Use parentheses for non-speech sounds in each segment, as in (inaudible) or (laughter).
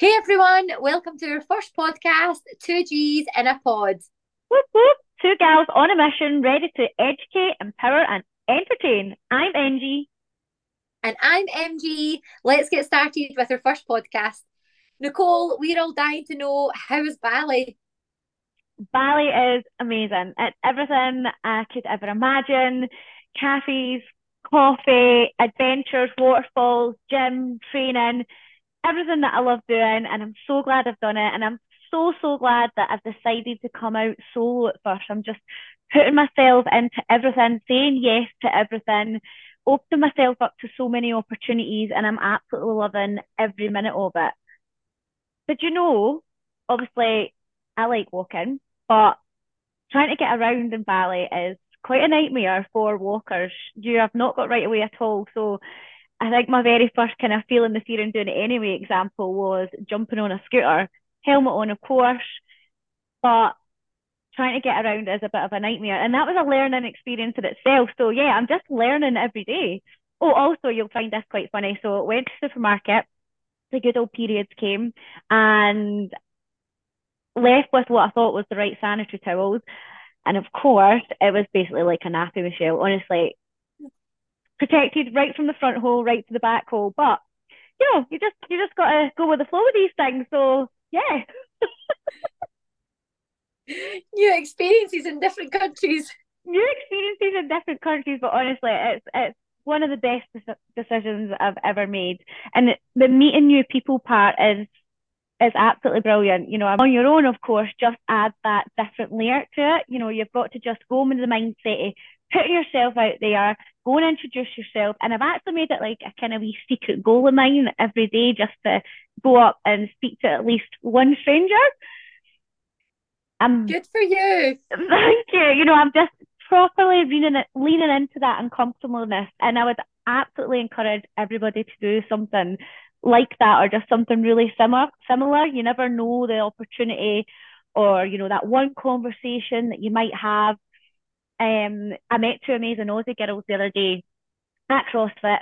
Hey everyone, welcome to our first podcast, Two G's in a Pod. Whoop whoop, two gals on a mission ready to educate, empower, and entertain. I'm Angie. And I'm MG. Let's get started with our first podcast. Nicole, we're all dying to know how is Bali? Bali is amazing. It's everything I could ever imagine. Cafes, coffee, adventures, waterfalls, gym, training, everything that I love doing. And I'm so glad I've done it. And I'm so, so glad that I've decided to come out solo at first. I'm just putting myself into everything, saying yes to everything, opening myself up to so many opportunities. And I'm absolutely loving every minute of it. But you know, obviously, I like walking, but trying to get around in Bali is quite a nightmare for walkers. You have not got right away at all. So I think my very first kind of feeling the fear and doing it anyway example was jumping on a scooter, helmet on, of course, but trying to get around is a bit of a nightmare. And that was a learning experience in itself. So yeah, I'm just learning every day. Oh, also you'll find this quite funny. So went to the supermarket, the good old periods came and left with what I thought was the right sanitary towels. And of course, it was basically like a nappy Michelle. Honestly, protected right from the front hole right to the back hole. But you know, you just you just gotta go with the flow with these things. So yeah. (laughs) New experiences in different countries. New experiences in different countries, but honestly, it's it's one of the best decisions I've ever made. And the meeting new people part is is absolutely brilliant. You know, on your own, of course, just add that different layer to it. You know, you've got to just go with the mindset putting yourself out there, go and introduce yourself. And I've actually made it like a kind of wee secret goal of mine every day just to go up and speak to at least one stranger. Um, Good for you. (laughs) Thank you. You know, I'm just properly leaning leaning into that uncomfortableness, and I would absolutely encourage everybody to do something like that or just something really similar. Similar. You never know the opportunity or you know that one conversation that you might have um, I met two amazing Aussie girls the other day at CrossFit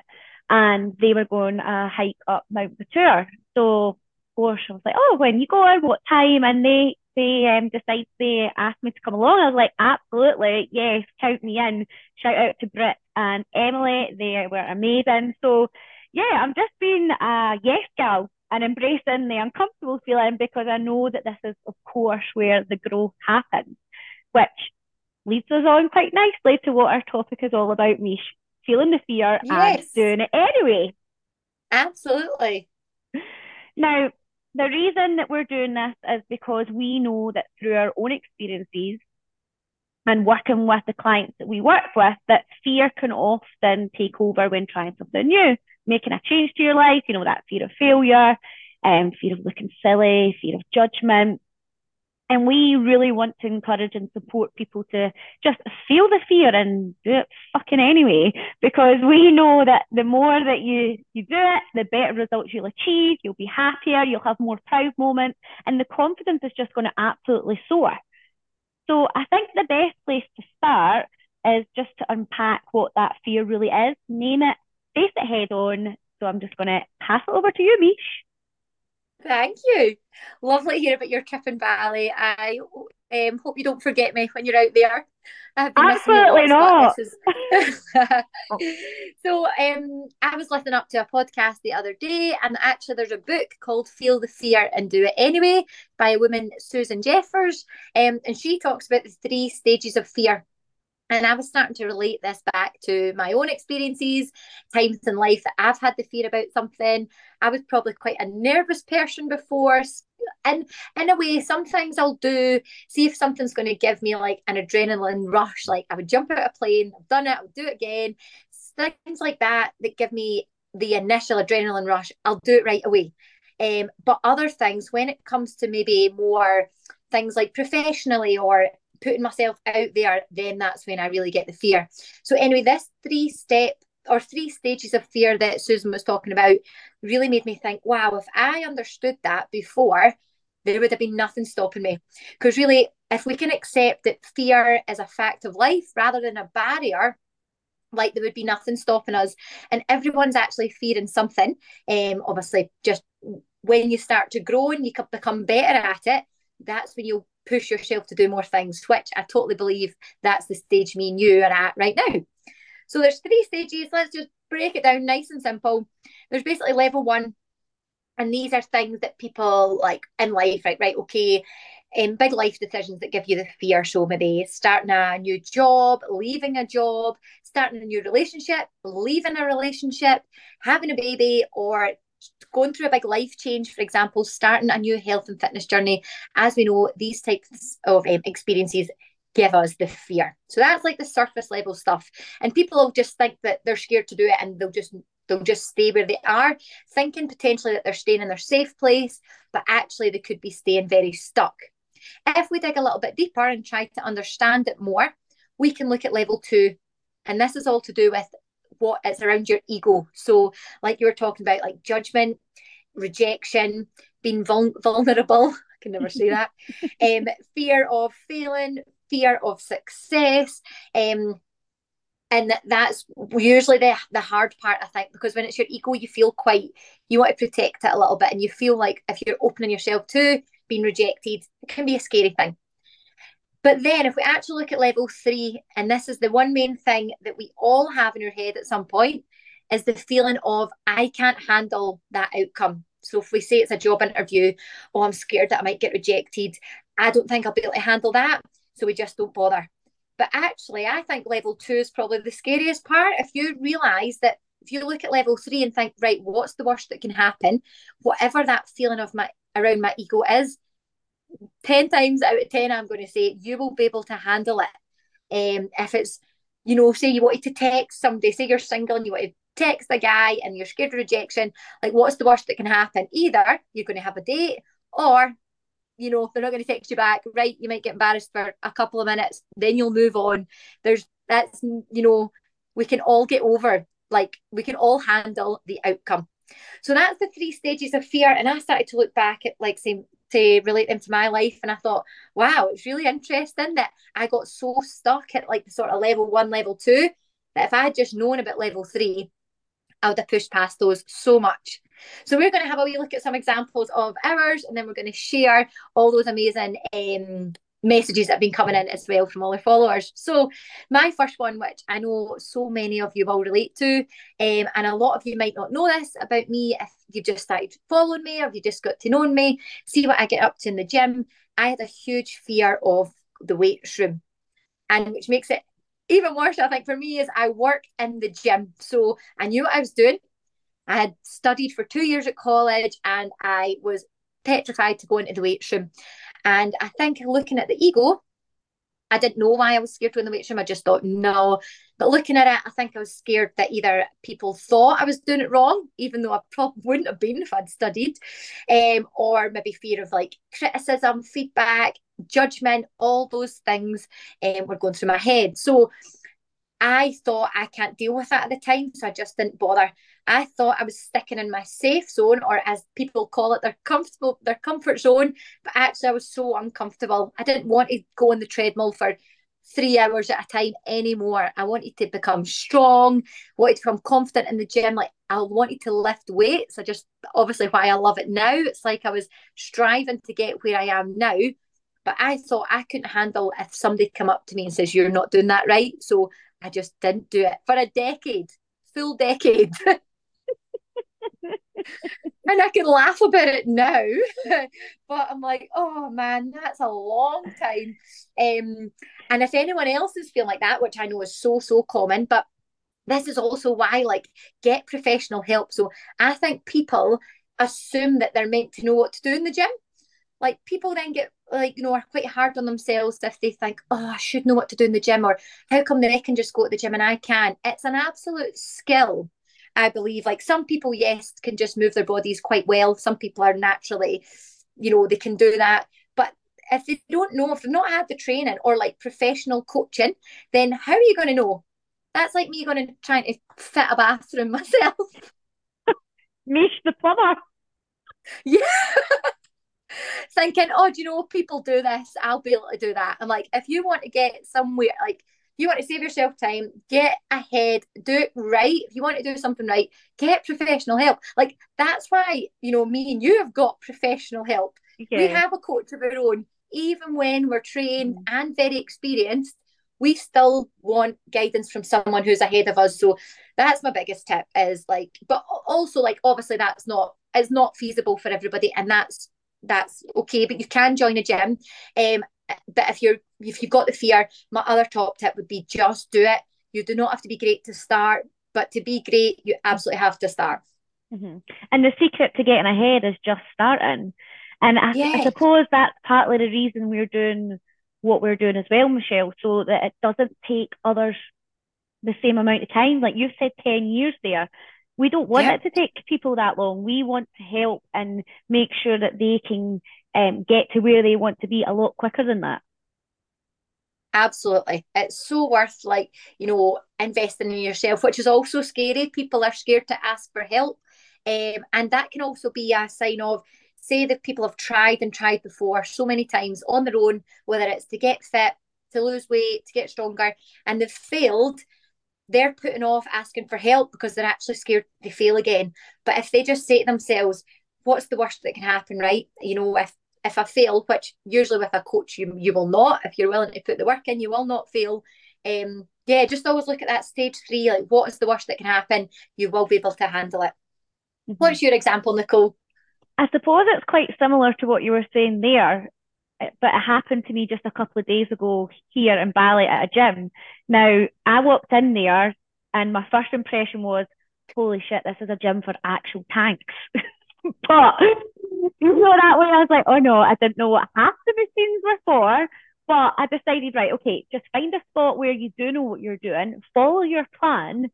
and they were going a hike up Mount Batur. So, of course, I was like, oh, when you going? What time? And they they um, decided they asked me to come along. I was like, absolutely, yes, count me in. Shout out to Britt and Emily. They were amazing. So, yeah, I'm just being a yes gal and embracing the uncomfortable feeling because I know that this is, of course, where the growth happens, which leads us on quite nicely to what our topic is all about, me feeling the fear yes. and doing it anyway. Absolutely. Now, the reason that we're doing this is because we know that through our own experiences and working with the clients that we work with, that fear can often take over when trying something new, making a change to your life, you know, that fear of failure, and um, fear of looking silly, fear of judgment, and we really want to encourage and support people to just feel the fear and do it fucking anyway, because we know that the more that you, you do it, the better results you'll achieve, you'll be happier, you'll have more proud moments, and the confidence is just going to absolutely soar. So I think the best place to start is just to unpack what that fear really is, name it, face it head on. So I'm just going to pass it over to you, Mish. Thank you. Lovely to hear about your trip in Bali. I um, hope you don't forget me when you're out there. Absolutely not. (laughs) So um, I was listening up to a podcast the other day, and actually there's a book called Feel the Fear and Do It Anyway by a woman, Susan Jeffers. Um, and she talks about the three stages of fear and I was starting to relate this back to my own experiences, times in life that I've had the fear about something. I was probably quite a nervous person before. And in a way, some things I'll do, see if something's going to give me like an adrenaline rush. Like I would jump out of a plane, I've done it, I'll do it again. Things like that that give me the initial adrenaline rush, I'll do it right away. Um, but other things, when it comes to maybe more things like professionally or putting myself out there, then that's when I really get the fear. So, anyway, this three step or three stages of fear that Susan was talking about really made me think, wow, if I understood that before, there would have been nothing stopping me. Because really, if we can accept that fear is a fact of life rather than a barrier, like there would be nothing stopping us. And everyone's actually fearing something. Um, obviously, just when you start to grow and you become better at it, that's when you'll push yourself to do more things, which I totally believe that's the stage me and you are at right now. So there's three stages. Let's just break it down nice and simple. There's basically level one, and these are things that people like in life, right? Right, okay. Um, big life decisions that give you the fear. So maybe starting a new job, leaving a job, starting a new relationship, leaving a relationship, having a baby, or going through a big life change, for example, starting a new health and fitness journey. As we know, these types of um, experiences give us the fear. So that's like the surface level stuff. And people will just think that they're scared to do it and they'll just they'll just stay where they are, thinking potentially that they're staying in their safe place, but actually they could be staying very stuck. If we dig a little bit deeper and try to understand it more, we can look at level two. And this is all to do with what is around your ego. So, like you were talking about, like judgment, rejection, being vul- vulnerable. (laughs) I can never say that. (laughs) um, fear of failing, fear of success. Um, and that's usually the the hard part, I think, because when it's your ego, you feel quite you want to protect it a little bit, and you feel like if you're opening yourself to being rejected, it can be a scary thing. But then, if we actually look at level three, and this is the one main thing that we all have in our head at some point, is the feeling of I can't handle that outcome. So if we say it's a job interview, oh, I'm scared that I might get rejected. I don't think I'll be able to handle that. So we just don't bother. But actually, I think level two is probably the scariest part. If you realize that if you look at level three and think, right, what's the worst that can happen? Whatever that feeling of my around my ego is, 10 times out of 10, I'm going to say you will be able to handle it. Um, if it's, you know, say you wanted to text somebody, say you're single and you want to text a guy and you're scared of rejection, like what's the worst that can happen? Either you're going to have a date or, you know, they're not going to text you back, right, you might get embarrassed for a couple of minutes, then you'll move on. There's, that's, you know, we can all get over, like, we can all handle the outcome. So that's the three stages of fear. And I started to look back at like saying to relate them to my life. And I thought, wow, it's really interesting that I got so stuck at like the sort of level one, level two, that if I had just known about level three, I would have pushed past those so much. So we're going to have a wee look at some examples of ours, and then we're going to share all those amazing um, messages that have been coming in as well from all our followers. So, my first one, which I know so many of you will relate to, um, and a lot of you might not know this about me if you've just started following me or you just got to know me, see what I get up to in the gym. I had a huge fear of the weights room, and which makes it even worse, I think, for me, is I work in the gym. So, I knew what I was doing. I had studied for two years at college and I was petrified to go into the weight room. And I think looking at the ego, I didn't know why I was scared to go in the weight room. I just thought, no. But looking at it, I think I was scared that either people thought I was doing it wrong, even though I probably wouldn't have been if I'd studied, um, or maybe fear of like criticism, feedback, judgment, all those things um, were going through my head. So I thought I can't deal with that at the time, so I just didn't bother. I thought I was sticking in my safe zone, or as people call it, their comfortable, their comfort zone. But actually, I was so uncomfortable. I didn't want to go on the treadmill for three hours at a time anymore. I wanted to become strong, wanted to become confident in the gym. Like I wanted to lift weights. I just obviously why I love it now. It's like I was striving to get where I am now. But I thought I couldn't handle if somebody come up to me and says you're not doing that right. So I just didn't do it for a decade, full decade. (laughs) (laughs) and I can laugh about it now, (laughs) but I'm like, oh man, that's a long time. Um, and if anyone else is feeling like that, which I know is so so common, but this is also why like get professional help. So I think people assume that they're meant to know what to do in the gym. Like people then get like you know are quite hard on themselves if they think oh i should know what to do in the gym or how come they can just go to the gym and i can it's an absolute skill i believe like some people yes can just move their bodies quite well. Some people are naturally you know they can do that. But if they don't know if they've not had the training or like professional coaching then how are you going to know? That's like me going to trying to fit a bathroom (laughs) myself. Mish the plumber. (laughs) Yeah. (laughs) Thinking, oh, do you know, people do this, I'll be able to do that. I'm like, if you want to get somewhere, like you want to save yourself time, get ahead, do it right. If you want to do something right, get professional help. Like that's why, you know, me and you have got professional help. Yeah. We have a coach of our own, even when we're trained mm. and very experienced. We still want guidance from someone who's ahead of us. So that's my biggest tip is like, but also like obviously that's not it's not feasible for everybody, and that's that's okay. But you can join a gym. Um, but if you're if you've got the fear, my other top tip would be just do it. You do not have to be great to start, but to be great, you absolutely have to start. Mm-hmm. And the secret to getting ahead is just starting. And I, yes. I suppose that's partly the reason we're doing what we're doing as well, Michelle, so that it doesn't take others the same amount of time. Like you've said, 10 years there. We don't want yep. it to take people that long. We want to help and make sure that they can um, get to where they want to be a lot quicker than that. Absolutely. It's so worth like, you know, investing in yourself, which is also scary. People are scared to ask for help. Um, and that can also be a sign of, say, that people have tried and tried before so many times on their own, whether it's to get fit, to lose weight, to get stronger, and they've failed they're putting off asking for help because they're actually scared they fail again. But if they just say to themselves, what's the worst that can happen, right? You know, if if I fail, which usually with a coach you you will not, if you're willing to put the work in, you will not fail. Um, yeah, just always look at that stage three, like what is the worst that can happen? You will be able to handle it. Mm-hmm. What's your example, Nicole? I suppose it's quite similar to what you were saying there but it happened to me just a couple of days ago here in Bali at a gym. Now, I walked in there and my first impression was, holy shit, this is a gym for actual tanks. (laughs) but you know that way I was like, oh no, I didn't know what half the machines were for. But I decided, right, okay, just find a spot where you do know what you're doing, follow your plan,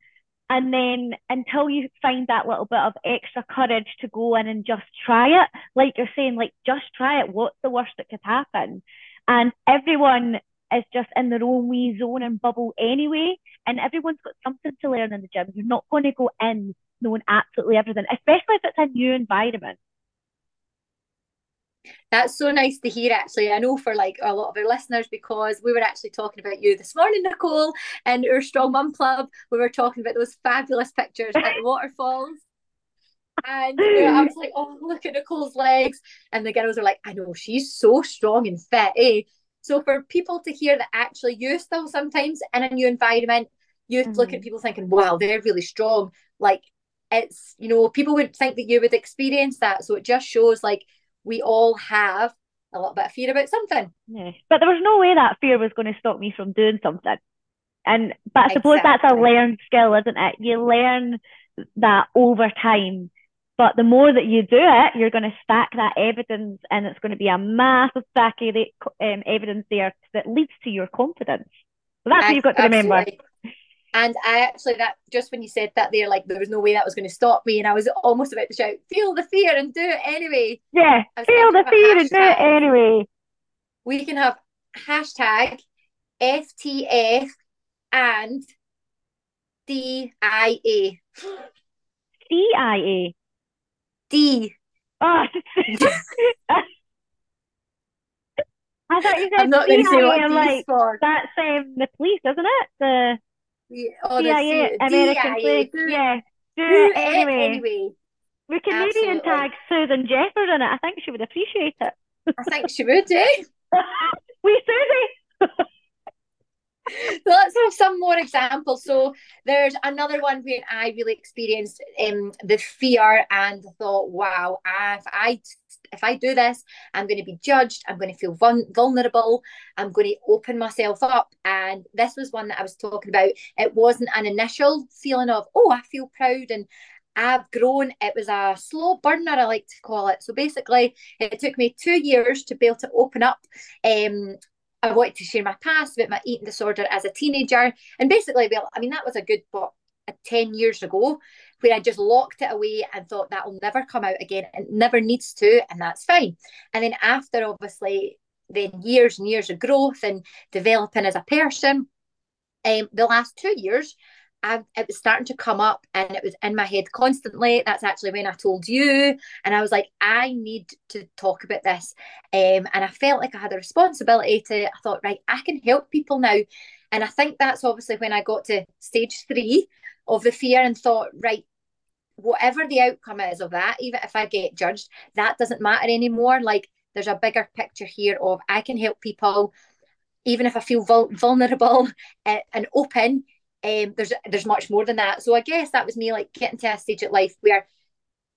and then until you find that little bit of extra courage to go in and just try it, like you're saying, like just try it. What's the worst that could happen? And everyone is just in their own wee zone and bubble anyway. And everyone's got something to learn in the gym. You're not going to go in knowing absolutely everything, especially if it's a new environment. That's so nice to hear, actually. I know for like a lot of our listeners, because we were actually talking about you this morning, Nicole, and our Strong Mum Club. We were talking about those fabulous pictures at the (laughs) waterfalls. And you know, I was like, oh, look at Nicole's legs. And the girls are like, I know, she's so strong and fit, eh? So for people to hear that actually you still sometimes in a new environment, you mm-hmm. look at mm-hmm. people thinking, wow, they're really strong. Like it's, you know, people would think that you would experience that. So it just shows like we all have a little bit of fear about something. Yeah. But there was no way that fear was going to stop me from doing something. And but I suppose exactly. that's a learned skill, isn't it? You learn that over time. But the more that you do it, you're going to stack that evidence, and it's going to be a massive stack of um, evidence there that leads to your confidence. So that's what you've got to remember. And I actually that just when you said that there, like there was no way that was going to stop me, and I was almost about to shout, "Feel the fear and do it anyway." Yeah, feel the fear and do it anyway. We can have hashtag FTF and DIA. DIA. D. Oh. (laughs) I thought you said I'm not going to say what I'm like, for. That's um, the police, isn't it? The yeah, oh, CIA, American flag. Yeah, do it anyway. anyway. We can Absolutely. maybe tag Susan Jeffers in it. I think she would appreciate it. I think she would, eh? (laughs) we Susie. (laughs) let's have some more examples. So there's another one where I really experienced um, the fear and thought, wow, if I if I do this, I'm going to be judged. I'm going to feel vulnerable. I'm going to open myself up. And this was one that I was talking about. It wasn't an initial feeling of, oh, I feel proud and I've grown. It was a slow burner, I like to call it. So basically, it took me two years to be able to open up. Um, I wanted to share my past about my eating disorder as a teenager. And basically, well, I mean, that was a good, what, 10 years ago where I just locked it away and thought that'll never come out again. It never needs to, and that's fine. And then after obviously then years and years of growth and developing as a person, um, the last two years, I, it was starting to come up and it was in my head constantly. That's actually when I told you. And I was like, I need to talk about this. Um, and I felt like I had a responsibility to, I thought, right, I can help people now. And I think that's obviously when I got to stage three of the fear and thought, right, whatever the outcome is of that, even if I get judged, that doesn't matter anymore. Like there's a bigger picture here of I can help people, even if I feel vul- vulnerable uh, (laughs) and open. Um, there's there's much more than that. So I guess that was me like getting to a stage of life where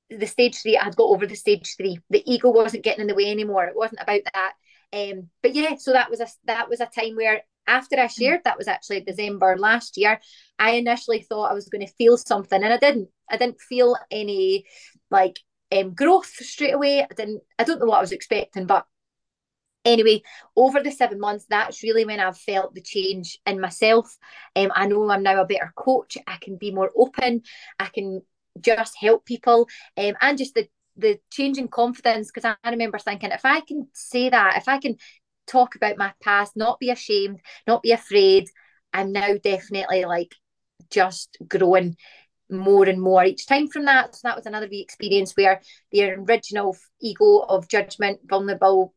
the stage three I had got over the stage three. The ego wasn't getting in the way anymore. It wasn't about that. Um, but yeah, so that was a that was a time where after I shared that was actually December last year, I initially thought I was going to feel something and I didn't. I didn't feel any like um, growth straight away. I didn't I don't know what I was expecting, but anyway, over the seven months, that's really when I've felt the change in myself. Um, I know I'm now a better coach. I can be more open. I can just help people, um, and just the the changing confidence. Because I, I remember thinking, if I can say that, if I can talk about my past, not be ashamed, not be afraid. I'm now definitely like just growing more and more each time from that. So that was another experience where the original ego of judgment, vulnerable,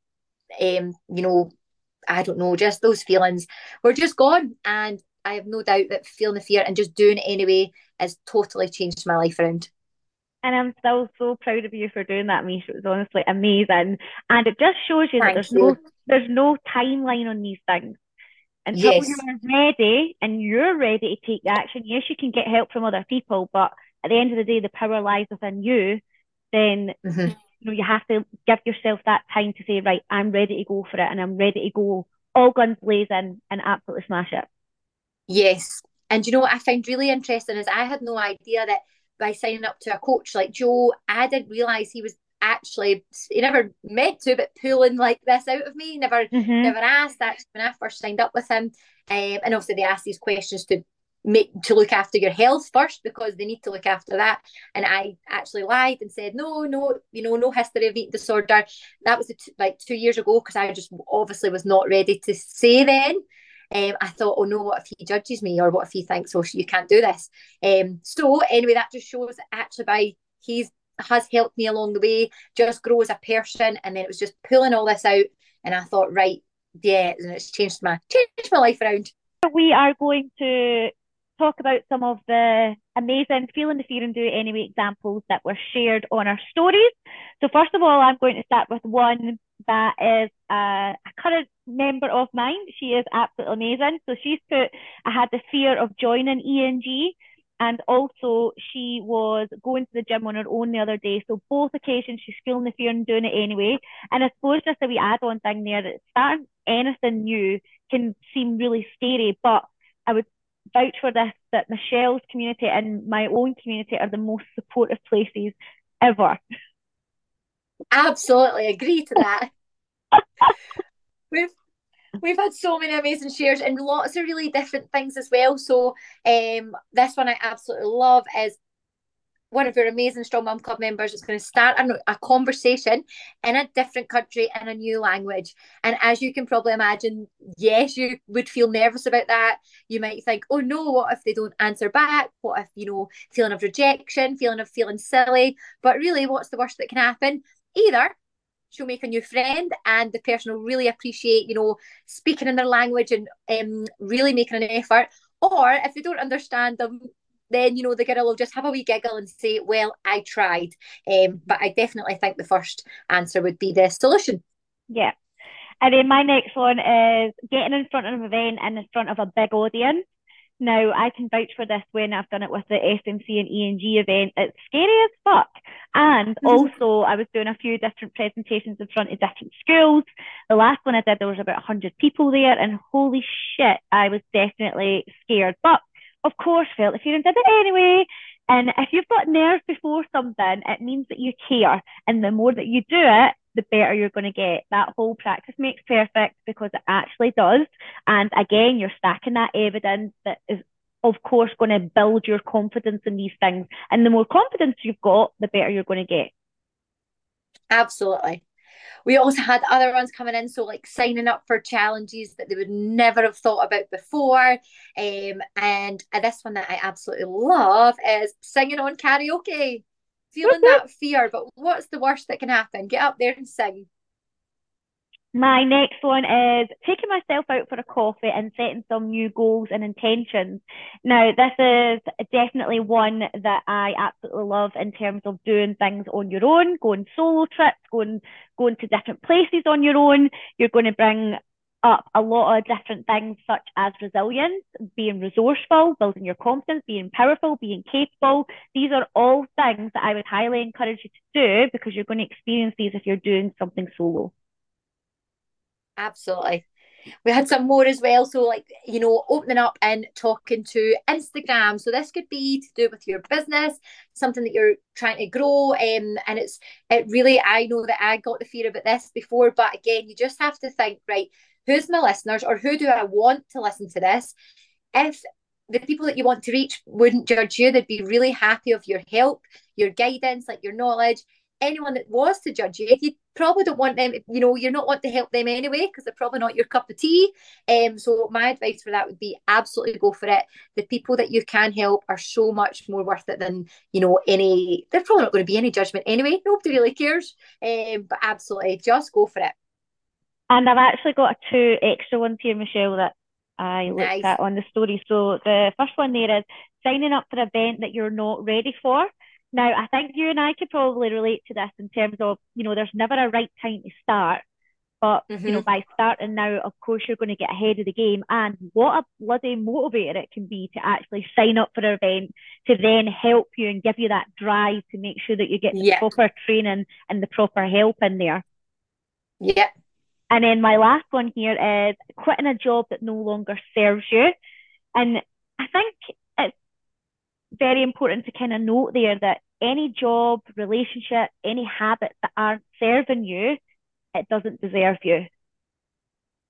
um, you know, I don't know, just those feelings were just gone. And I have no doubt that feeling the fear and just doing it anyway has totally changed my life around. And I'm still so proud of you for doing that, Mish. It was honestly amazing. And it just shows you Thank that there's you. no there's no timeline on these things. Until yes. When you're ready and you're ready to take action, yes, you can get help from other people, but at the end of the day, the power lies within you. Then mm-hmm. You know you have to give yourself that time to say, right, I'm ready to go for it, and I'm ready to go all guns blazing and absolutely smash it. Yes, and you know what I find really interesting is I had no idea that by signing up to a coach like Joe, I didn't realize he was actually he never meant to, but pulling like this out of me. Never mm-hmm. never asked actually when I first signed up with him. Um, and obviously they asked these questions to make to look after your health first because they need to look after that. And I actually lied and said no, no, you know, no history of eating disorder. That was like two years ago because I just obviously was not ready to say then. Um, I thought, oh no, what if he judges me or what if he thinks, oh, you can't do this? Um, so anyway, that just shows actually by he's has helped me along the way, just grow as a person. And then it was just pulling all this out. And I thought, right, yeah, and it's changed my changed my life around. We are going to talk about some of the amazing feeling the fear and do it anyway examples that were shared on our stories. So first of all, I'm going to start with one that is a, a current member of mine. She is absolutely amazing. So she's put, I had the fear of joining ENG and also, she was going to the gym on her own the other day. So both occasions, she's feeling the fear and doing it anyway. And I suppose just a wee add-on thing there that starting anything new can seem really scary, but I would vouch for this that Michelle's community and my own community are the most supportive places ever. Absolutely agree to that. (laughs) We've we've had so many amazing shares and lots of really different things as well. So um, this one I absolutely love is one of your amazing Strong Mum Club members is going to start a, a, conversation in a different country in a new language. And as you can probably imagine, yes, you would feel nervous about that. You might think, oh no, what if they don't answer back? What if, you know, feeling of rejection, feeling of feeling silly? But really, what's the worst that can happen? Either she'll make a new friend and the person will really appreciate you know speaking in their language and um, really making an effort or if they don't understand them then you know the girl will just have a wee giggle and say well i tried um, but i definitely think the first answer would be the solution yeah and then my next one is getting in front of an event and in front of a big audience now, I can vouch for this when I've done it with the SMC and ENG event. It's scary as fuck. And (laughs) also, I was doing a few different presentations in front of different schools. The last one I did, there was about 100 people there, and holy shit, I was definitely scared. But of course, the fear and did it anyway. And if you've got nerves before something, it means that you care. And the more that you do it, the better you're going to get. That whole practice makes perfect because it actually does. And again, you're stacking that evidence that is, of course, going to build your confidence in these things. And the more confidence you've got, the better you're going to get. Absolutely. We also had other ones coming in, so like signing up for challenges that they would never have thought about before. Um, and this one that I absolutely love is singing on karaoke feeling that fear, but what's the worst that can happen? Get up there and sing. My next one is taking myself out for a coffee and setting some new goals and intentions. Now, this is definitely one that I absolutely love in terms of doing things on your own, going solo trips, going going to different places on your own. You're going to bring up a lot of different things such as resilience, being resourceful, building your confidence, being powerful, being capable. These are all things that I would highly encourage you to do because you're going to experience these if you're doing something solo. Absolutely. We had some more as well. So, like, you know, opening up and talking to Instagram. So, this could be to do with your business, something that you're trying to grow. Um, and it's, it really, I know that I got the fear about this before, but again, you just have to think, right, who's my listeners or who do I want to listen to this? If the people that you want to reach wouldn't judge you, they'd be really happy of your help, your guidance, like your knowledge, anyone that was to judge you, you probably don't want them, you know, you're not want to help them anyway because they're probably not your cup of tea. Um, so my advice for that would be absolutely go for it. The people that you can help are so much more worth it than, you know, any they're probably not going to be any judgment anyway. Nobody really cares. Um, but absolutely just go for it. And I've actually got two extra ones here, Michelle, that I looked nice. at on the story. So the first one there is signing up for an event that you're not ready for. Now, I think you and I could probably relate to this in terms of, you know, there's never a right time to start. But, mm-hmm. you know, mm-hmm. by starting now, of course, you're going to get ahead of the game. And what a bloody motivator it can be to actually sign up for an event to then help you and give you that drive to make sure that you get the yeah. proper training and the proper help in there. Yeah. And then my last one here is quitting a job that no longer serves you. And I think very important to kind of note there that any job, relationship, any habits that aren't serving you, it doesn't deserve you.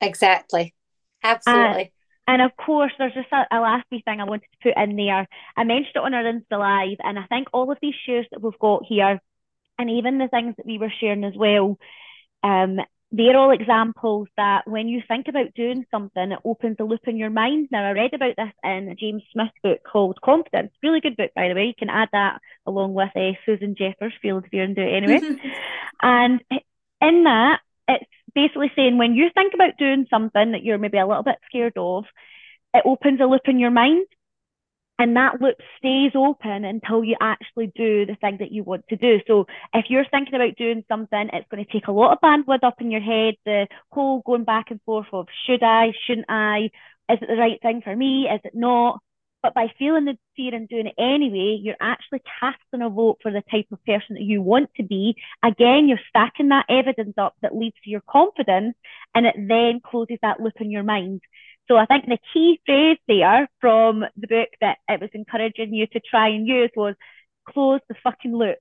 Exactly. Absolutely. and of course, there's just a, a last wee thing I wanted to put in there. I mentioned it on our Insta Live, and I think all of these shares that we've got here, and even the things that we were sharing as well, um, they're all examples that when you think about doing something, it opens a loop in your mind. Now, I read about this in a James Smith book called Confidence. Really good book, by the way. You can add that along with uh, Susan Jeffers Field if you're into it anyway. (laughs) and in that, it's basically saying when you think about doing something that you're maybe a little bit scared of, it opens a loop in your mind and that loop stays open until you actually do the thing that you want to do. So if you're thinking about doing something, it's going to take a lot of bandwidth up in your head, the whole going back and forth of should I, shouldn't I, is it the right thing for me, is it not? But by feeling the fear and doing it anyway, you're actually casting a vote for the type of person that you want to be. Again, you're stacking that evidence up that leads to your confidence and it then closes that loop in your mind. So I think the key phrase there from the book that it was encouraging you to try and use was close the fucking loop.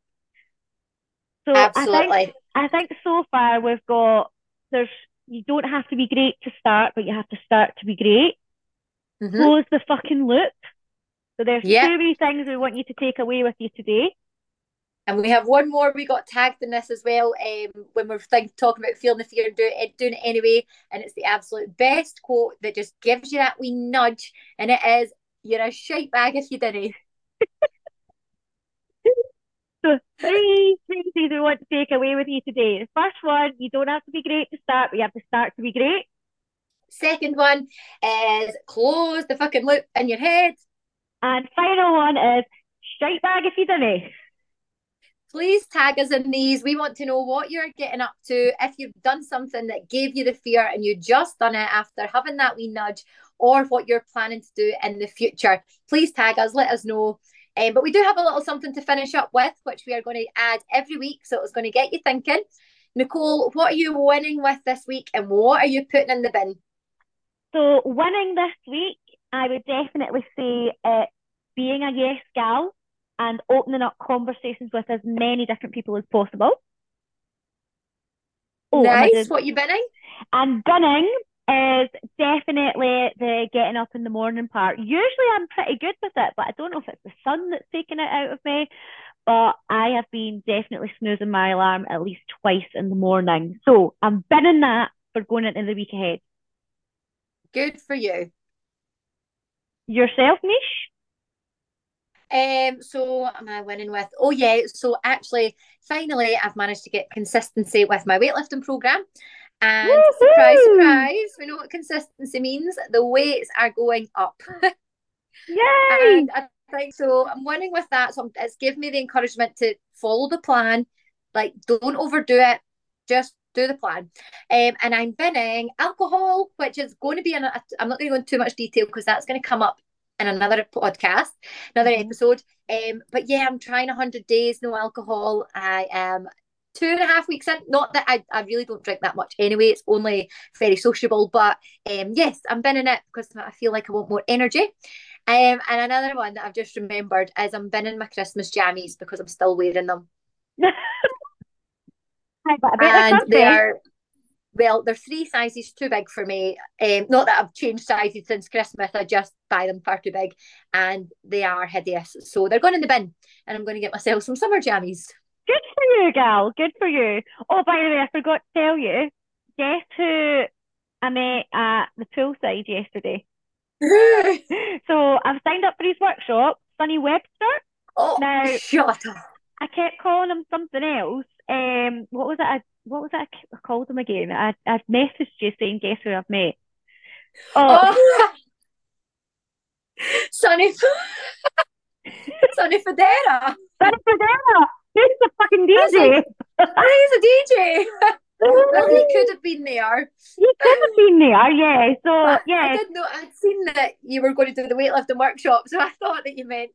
So Absolutely. I think I think so far we've got there's you don't have to be great to start, but you have to start to be great. Mm-hmm. Close the fucking loop. So there's yeah. two wee things we want you to take away with you today. And we have one more we got tagged in this as well um, when we're think, talking about feeling the fear and do it, doing it anyway. And it's the absolute best quote that just gives you that wee nudge. And it is, You're a shite bag if you didn't. (laughs) so, three things we want to take away with you today. The first one, you don't have to be great to start, but you have to start to be great. Second one is close the fucking loop in your head. And final one is shite bag if you didn't please tag us in these. We want to know what you're getting up to. If you've done something that gave you the fear and you just done it after having that wee nudge, or what you're planning to do in the future, please tag us. Let us know. Um, but we do have a little something to finish up with, which we are going to add every week. So it's going to get you thinking. Nicole, what are you winning with this week and what are you putting in the bin? So, winning this week, I would definitely say uh, being a yes gal and opening up conversations with as many different people as possible. Oh, nice. What you binning? And binning is definitely the getting up in the morning part. Usually I'm pretty good with it, but I don't know if it's the sun that's taking it out of me. But I have been definitely snoozing my alarm at least twice in the morning. So I'm binning that for going into the week ahead. Good for you. Yourself, Mish? Um, so am I winning with? Oh yeah. So actually, finally, I've managed to get consistency with my weightlifting program. And Woo-hoo! surprise, surprise, we know what consistency means. The weights are going up. (laughs) Yay! and I think so. I'm winning with that. So it's given me the encouragement to follow the plan. Like, don't overdo it. Just do the plan. Um, and I'm binning alcohol, which is going to be in. I'm not going to go into too much detail because that's going to come up in another podcast, another mm-hmm. episode. Um, but yeah, I'm trying 100 days no alcohol. I am two and a half weeks in. Not that I, I really don't drink that much anyway. It's only very sociable. But um, yes, I'm binning it because I feel like I want more energy. Um, and another one that I've just remembered is I'm binning my Christmas jammies because I'm still wearing them. (laughs) and they are well, they're three sizes too big for me. Um, not that I've changed sizes since Christmas. I just buy them far too big, and they are hideous. So they're going in the bin, and I'm going to get myself some summer jammies. Good for you, gal. Good for you. Oh, by the way, I forgot to tell you. Guess who I met at the poolside yesterday? (laughs) so I've signed up for his workshop, Sonny Webster. Oh, now, shut up. I kept calling him something else. Um, what was it? I, what was it? I called him again. I I messaged you saying, "Guess who I've met?" Oh, oh. Sonny, (laughs) Sonny Fodera. Sonny Fodera. He's the fucking DJ. He's a DJ. (laughs) well, he could have been there. He could have been there, yeah. So yeah, I didn't know. I'd seen that you were going to do the weightlifting workshop, so I thought that you meant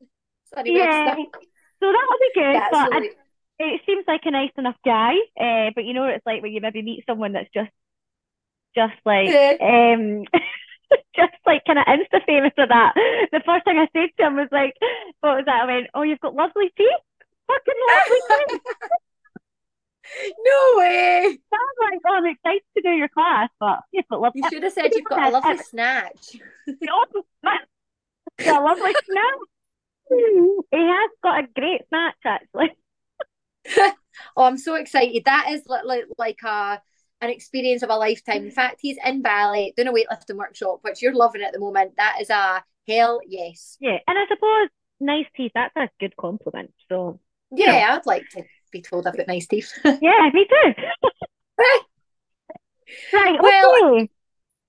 Sonny yeah. Webster. So that would be good. That's but. It seems like a nice enough guy. Uh, but you know what it's like when you maybe meet someone that's just, just like, um. (laughs) just like kind of insta famous for that. The first thing I said to him was like, "What was that?" I went, "Oh, you've got lovely teeth, fucking lovely (laughs) teeth." no way. Sounds like, oh, I'm excited to do your class, but you've got lovely. You should have said you've got a (laughs) lovely snatch. yeah, lovely snatch. He has got a great snatch, actually. (laughs) oh, I'm so excited. That is like, like a an experience of a lifetime. In fact, he's in Bali doing a weightlifting workshop, which you're loving at the moment. That is a hell yes. Yeah, and I suppose nice teeth, that's a good compliment. So yeah, know. I'd like to be told I've got nice teeth. (laughs) yeah, me too. (laughs) right, well,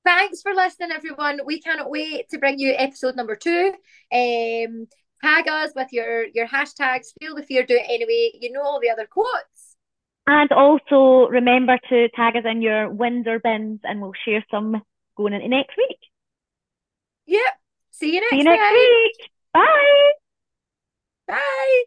thanks for listening, everyone. We cannot wait to bring you episode number two. Um, tag us with your your hashtags. Feel the fear, do it anyway. You know all the other quotes. And also remember to tag us in your wins or bins, and we'll share some going into next week. Yep. See you next. See you next week. Bye. Bye.